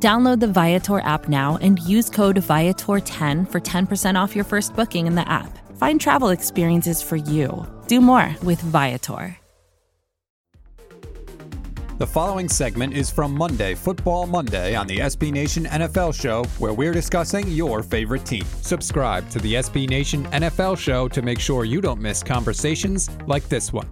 Download the Viator app now and use code Viator10 for 10% off your first booking in the app. Find travel experiences for you. Do more with Viator. The following segment is from Monday, Football Monday, on the SB Nation NFL Show, where we're discussing your favorite team. Subscribe to the SB Nation NFL Show to make sure you don't miss conversations like this one.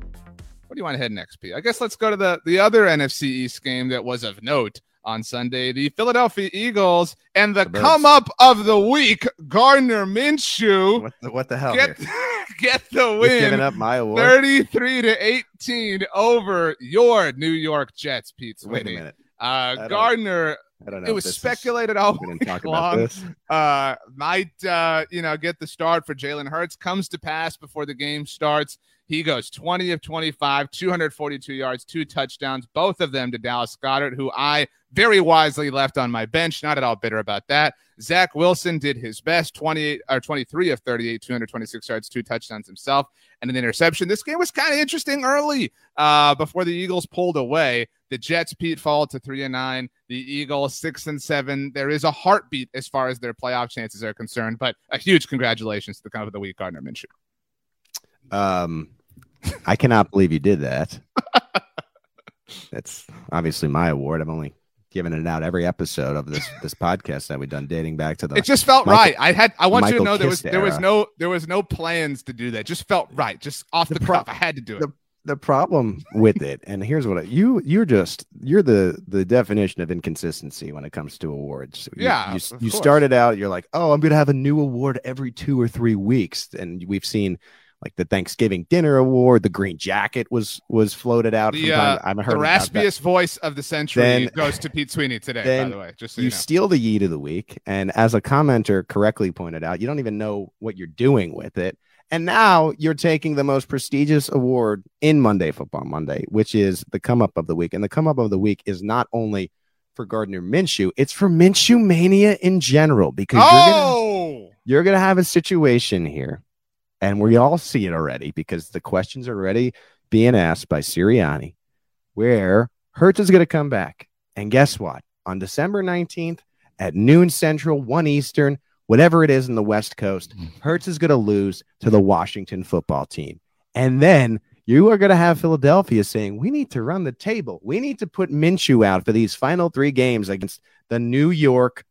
What do you want to head next, Pete? I guess let's go to the, the other NFC East game that was of note on Sunday. The Philadelphia Eagles and the, The come up of the week, Gardner Minshew. What the, what the hell? Get, get the Just giving win. up my award. 33 to 18 over your New York Jets, Pete Wait a minute. Uh, Gardner, I don't know. it was is- speculated all week long. this. Uh, might uh, you know get the start for Jalen Hurts. Comes to pass before the game starts. He goes 20 of 25, 242 yards, two touchdowns, both of them to Dallas Goedert, who I very wisely left on my bench. Not at all bitter about that. Zach Wilson did his best, 28 or 23 of 38, 226 yards, two touchdowns himself, and an interception. This game was kind of interesting early uh, before the Eagles pulled away. The Jets, Pete, fall to three and nine. The Eagles, six and seven. There is a heartbeat as far as their playoff chances are concerned, but a huge congratulations to the kind of the week, Gardner Minshew. Um, I cannot believe you did that. That's obviously my award. I'm only giving it out every episode of this this podcast that we've done dating back to the It just felt Michael- right. I had. I want you to know there was there was no there was no plans to do that. Just felt right. Just off the, The pro- cuff. I had to do it. the- the problem with it, and here's what I, you you're just you're the the definition of inconsistency when it comes to awards. You- Yeah, you, you started out, you're like, oh, I'm gonna have a new award every two or three weeks, and we've seen like the Thanksgiving dinner award, the green jacket was was floated out. the uh, I haven't the heard that. raspiest voice of the century Then- goes to Pete Sweeney today. By the way, just so you you know. steal the yeet of the week, and as a commenter correctly pointed out, you don't even know what you're doing with it. And now you're taking the most prestigious award in Monday Football Monday, which is the come up of the week. And the come up of the week is not only for Gardner Minshew, it's for Minshew Mania in general, because you're gonna Oh, you're going to have a situation here, and we all see it already because the questions are already being asked by Sirianni, where Hurts is going to come back. And guess what? On December 19th at noon Central, 1 Eastern, whatever it is in the West Coast, mm. Hurts is going to lose to the Washington football team. And then you are going to have Philadelphia saying, we need to run the table. We need to put Minshew out for these final three games against the New York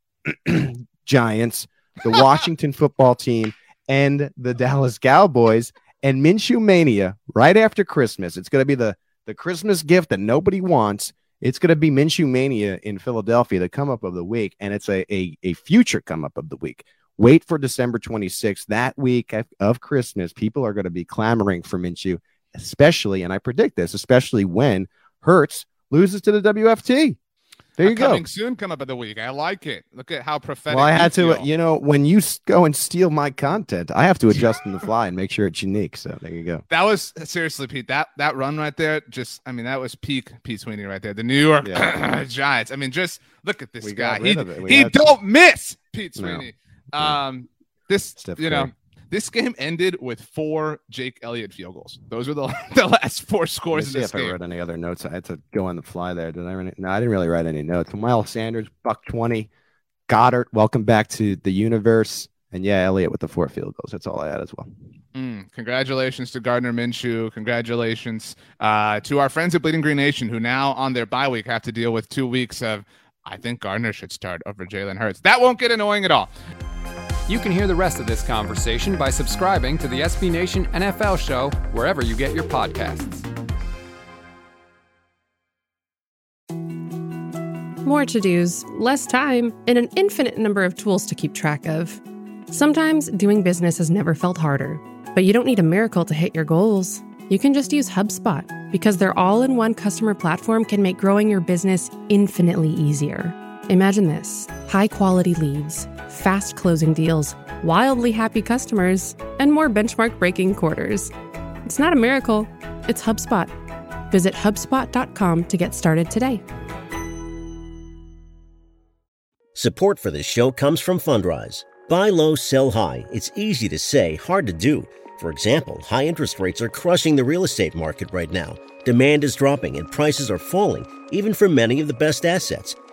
Giants, the Washington football team, and the Dallas Cowboys. And Minshew Mania right after Christmas. It's going to be the, the Christmas gift that nobody wants. It's going to be Minshew Mania in Philadelphia, the come up of the week. And it's a, a, a future come up of the week. Wait for December 26th. That week of, Christmas, people are going to be clamoring for Minshew, especially, and I predict this, especially when Hurts loses to the WFT. There you a go. Coming soon, come up of the week. I like it. Look at how prophetic. Well, I you had to, feel. you know, when you go and steal my content, I have to adjust on the fly and make sure it's unique. So there you go. That was seriously, Pete. That that run right there, just I mean, that was peak Pete Sweeney right there. The New York Yeah. Giants. I mean, just look at this We guy. He, of it. We he don't miss Pete No. Sweeney. Um, this Steph you know, Curry. This game ended with four Jake Elliott field goals. Those were the the last four scores. Let me see if I game. wrote any other notes. I had to go on the fly there. Did I? No, I didn't really write any notes. Miles Sanders, buck twenty. Goedert, welcome back to the universe. And yeah, Elliott with the four field goals. That's all I had as well. Mm, congratulations to Gardner Minshew. Congratulations uh, to our friends at Bleeding Green Nation who now on their bye week have to deal with two weeks of. I think Gardner should start over Jalen Hurts. That won't get annoying at all. You can hear the rest of this conversation by subscribing to the SB Nation NFL Show wherever you get your podcasts. More to dos, less time, and an infinite number of tools to keep track of. Sometimes doing business has never felt harder, but you don't need a miracle to hit your goals. You can just use HubSpot because their all in one customer platform can make growing your business infinitely easier. Imagine this high quality leads, fast closing deals, wildly happy customers, and more benchmark breaking quarters. It's not a miracle, it's HubSpot. Visit HubSpot.com to get started today. Support for this show comes from Fundrise. Buy low, sell high. It's easy to say, hard to do. For example, high interest rates are crushing the real estate market right now. Demand is dropping and prices are falling, even for many of the best assets.